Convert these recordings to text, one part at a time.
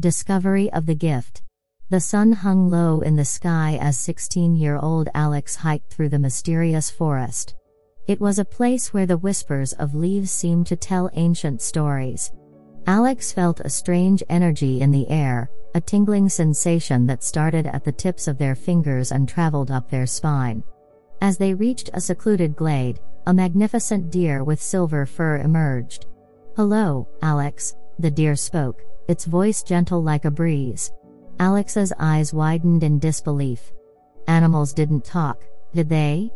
Discovery of the Gift. The sun hung low in the sky as 16 year old Alex hiked through the mysterious forest. It was a place where the whispers of leaves seemed to tell ancient stories. Alex felt a strange energy in the air, a tingling sensation that started at the tips of their fingers and traveled up their spine. As they reached a secluded glade, a magnificent deer with silver fur emerged. Hello, Alex, the deer spoke, its voice gentle like a breeze. Alex's eyes widened in disbelief. Animals didn't talk, did they?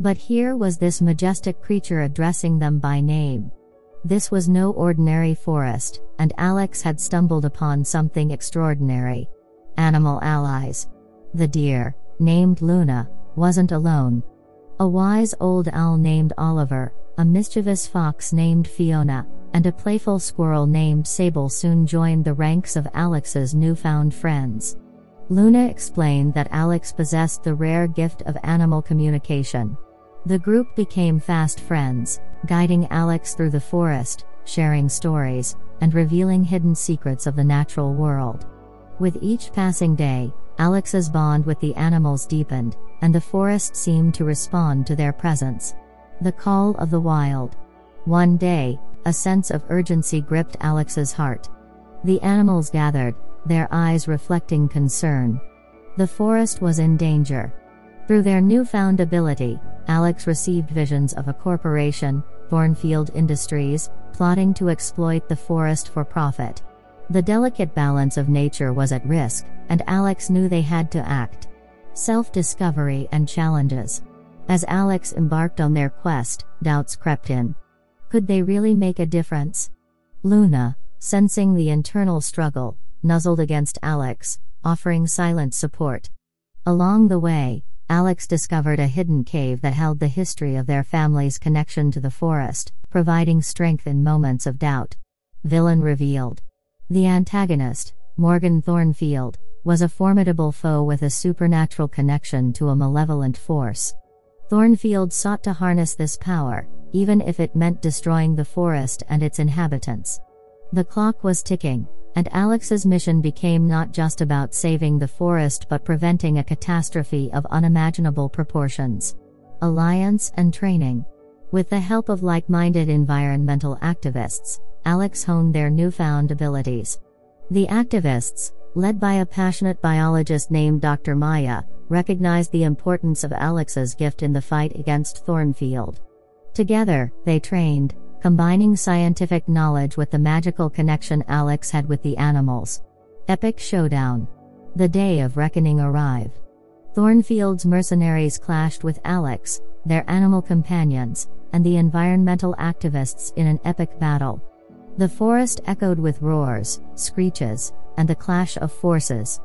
But here was this majestic creature addressing them by name. This was no ordinary forest, and Alex had stumbled upon something extraordinary. Animal allies. The deer, named Luna, wasn't alone. A wise old owl named Oliver, a mischievous fox named Fiona, and a playful squirrel named Sable soon joined the ranks of Alex's newfound friends. Luna explained that Alex possessed the rare gift of animal communication. The group became fast friends, guiding Alex through the forest, sharing stories, and revealing hidden secrets of the natural world. With each passing day, Alex's bond with the animals deepened, and the forest seemed to respond to their presence. The call of the wild. One day, a sense of urgency gripped Alex's heart. The animals gathered, their eyes reflecting concern. The forest was in danger. Through their newfound ability, Alex received visions of a corporation, Thornfield Industries, plotting to exploit the forest for profit. The delicate balance of nature was at risk, and Alex knew they had to act. Self discovery and challenges. As Alex embarked on their quest, doubts crept in. Could they really make a difference? Luna, sensing the internal struggle, nuzzled against Alex, offering silent support. Along the way, Alex discovered a hidden cave that held the history of their family's connection to the forest, providing strength in moments of doubt. Villain revealed. The antagonist, Morgan Thornfield, was a formidable foe with a supernatural connection to a malevolent force. Thornfield sought to harness this power, even if it meant destroying the forest and its inhabitants. The clock was ticking, and Alex's mission became not just about saving the forest but preventing a catastrophe of unimaginable proportions. Alliance and training. With the help of like minded environmental activists, Alex honed their newfound abilities. The activists, led by a passionate biologist named Dr. Maya, recognized the importance of Alex's gift in the fight against Thornfield. Together, they trained, combining scientific knowledge with the magical connection Alex had with the animals. Epic Showdown. The day of reckoning arrived. Thornfield's mercenaries clashed with Alex, their animal companions, and the environmental activists in an epic battle. The forest echoed with roars, screeches, and the clash of forces.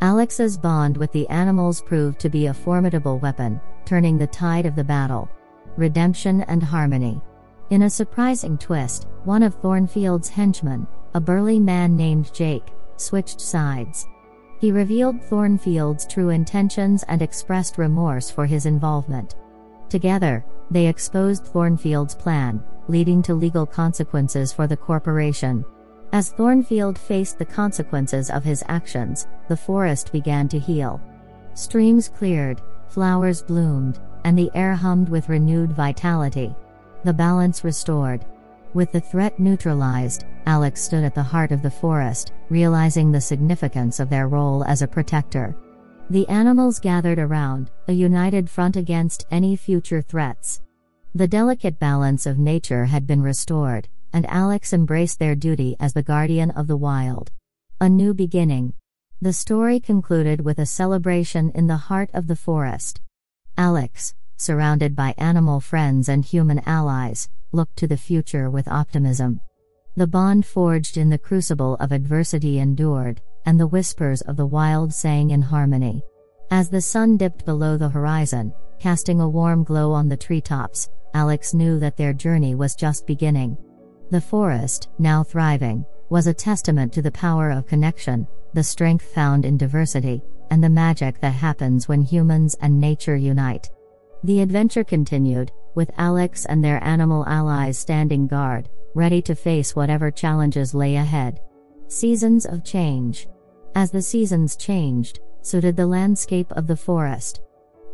Alex's bond with the animals proved to be a formidable weapon, turning the tide of the battle. Redemption and harmony. In a surprising twist, one of Thornfield's henchmen, a burly man named Jake, switched sides. He revealed Thornfield's true intentions and expressed remorse for his involvement. Together, they exposed Thornfield's plan, leading to legal consequences for the corporation. As Thornfield faced the consequences of his actions, the forest began to heal. Streams cleared, flowers bloomed, and the air hummed with renewed vitality the balance restored. With the threat neutralized, Alex stood at the heart of the forest, realizing the significance of their role as a protector. The animals gathered around, a united front against any future threats. The delicate balance of nature had been restored, and Alex embraced their duty as the guardian of the wild. A new beginning. The story concluded with a celebration in the heart of the forest. Alex, surrounded by animal friends and human allies, looked to the future with optimism. The bond forged in the crucible of adversity endured, and the whispers of the wild sang in harmony. As the sun dipped below the horizon, casting a warm glow on the treetops, Alex knew that their journey was just beginning. The forest, now thriving, was a testament to the power of connection, the strength found in diversity, and the magic that happens when humans and nature unite. The adventure continued, with Alex and their animal allies standing guard, ready to face whatever challenges lay ahead. Seasons of change. As the seasons changed, so did the landscape of the forest.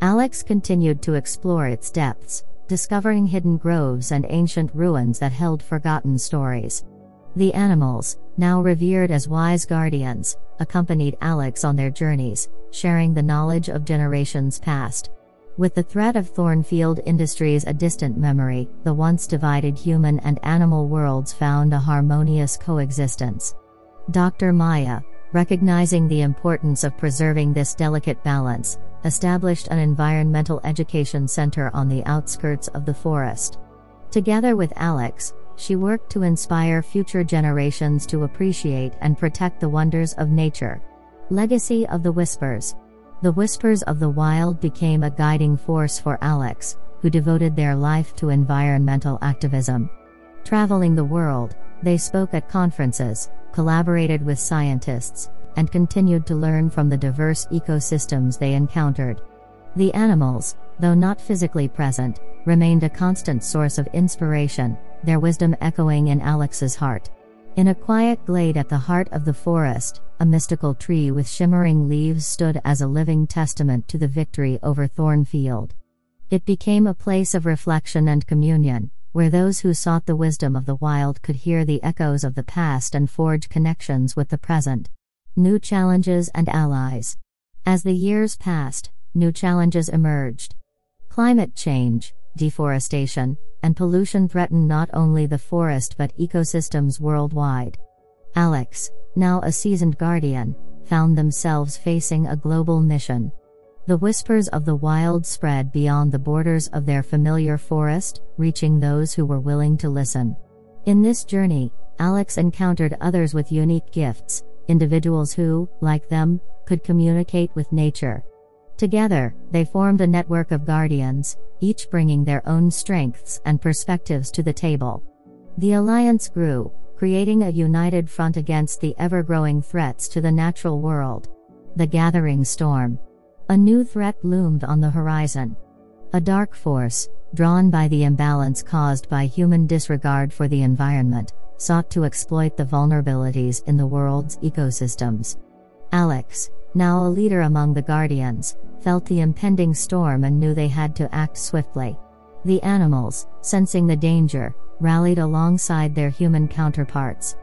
Alex continued to explore its depths, discovering hidden groves and ancient ruins that held forgotten stories. The animals, now revered as wise guardians, accompanied Alex on their journeys, sharing the knowledge of generations past. With the threat of Thornfield Industries a distant memory, the once divided human and animal worlds found a harmonious coexistence. Dr. Maya, recognizing the importance of preserving this delicate balance, established an environmental education center on the outskirts of the forest. Together with Alex, she worked to inspire future generations to appreciate and protect the wonders of nature. Legacy of the Whispers The Whispers of the Wild became a guiding force for Alex, who devoted their life to environmental activism. Traveling the world, they spoke at conferences, collaborated with scientists, and continued to learn from the diverse ecosystems they encountered. The animals, though not physically present, remained a constant source of inspiration, their wisdom echoing in Alex's heart. In a quiet glade at the heart of the forest, a mystical tree with shimmering leaves stood as a living testament to the victory over Thornfield. It became a place of reflection and communion, where those who sought the wisdom of the wild could hear the echoes of the past and forge connections with the present. New challenges and allies. As the years passed, new challenges emerged. Climate change, deforestation, and pollution threaten not only the forest but ecosystems worldwide. Alex, now a seasoned guardian, found themselves facing a global mission. The whispers of the wild spread beyond the borders of their familiar forest, reaching those who were willing to listen. In this journey, Alex encountered others with unique gifts, individuals who, like them, could communicate with nature. Together, they formed a network of guardians, each bringing their own strengths and perspectives to the table. The alliance grew, creating a united front against the ever growing threats to the natural world. The gathering storm. A new threat loomed on the horizon. A dark force, drawn by the imbalance caused by human disregard for the environment, sought to exploit the vulnerabilities in the world's ecosystems. Alex, now a leader among the Guardians, felt the impending storm and knew they had to act swiftly. The animals, sensing the danger, rallied alongside their human counterparts.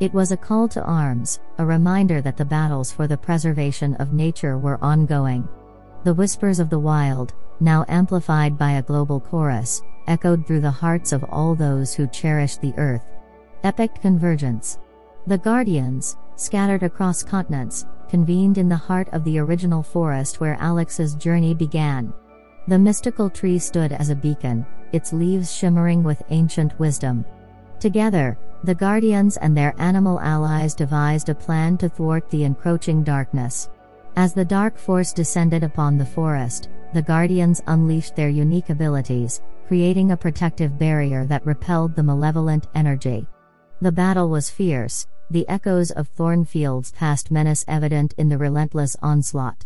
It was a call to arms, a reminder that the battles for the preservation of nature were ongoing. The whispers of the wild, now amplified by a global chorus, echoed through the hearts of all those who cherished the earth. Epic Convergence. The Guardians, scattered across continents, convened in the heart of the original forest where Alex's journey began. The mystical tree stood as a beacon, its leaves shimmering with ancient wisdom. Together, the Guardians and their animal allies devised a plan to thwart the encroaching darkness. As the dark force descended upon the forest, the Guardians unleashed their unique abilities, creating a protective barrier that repelled the malevolent energy. The battle was fierce, the echoes of Thornfield's past menace evident in the relentless onslaught.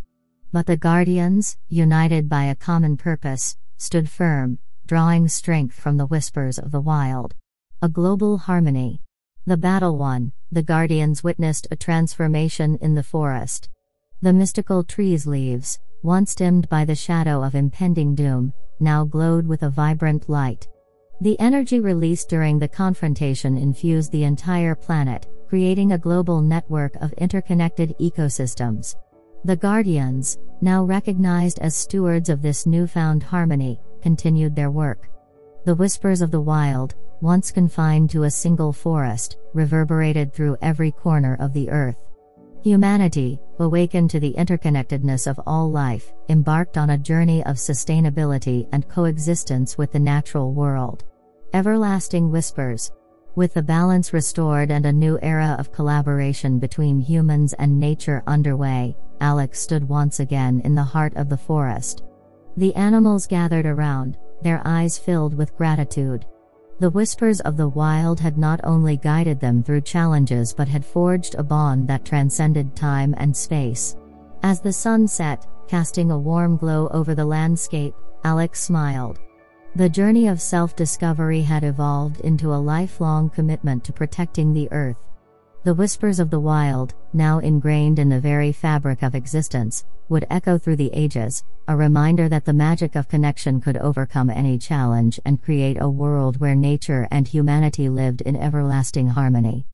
But the Guardians, united by a common purpose, stood firm, drawing strength from the whispers of the wild. A global harmony. The battle won, the Guardians witnessed a transformation in the forest. The mystical tree's leaves, once dimmed by the shadow of impending doom, now glowed with a vibrant light. The energy released during the confrontation infused the entire planet, creating a global network of interconnected ecosystems. The Guardians, now recognized as stewards of this newfound harmony, continued their work. The whispers of the wild, once confined to a single forest, reverberated through every corner of the earth. Humanity, awakened to the interconnectedness of all life, embarked on a journey of sustainability and coexistence with the natural world. Everlasting Whispers. With the balance restored and a new era of collaboration between humans and nature underway, Alex stood once again in the heart of the forest. The animals gathered around, their eyes filled with gratitude. The whispers of the wild had not only guided them through challenges but had forged a bond that transcended time and space. As the sun set, casting a warm glow over the landscape, Alex smiled. The journey of self discovery had evolved into a lifelong commitment to protecting the earth. The whispers of the wild, now ingrained in the very fabric of existence, would echo through the ages, a reminder that the magic of connection could overcome any challenge and create a world where nature and humanity lived in everlasting harmony.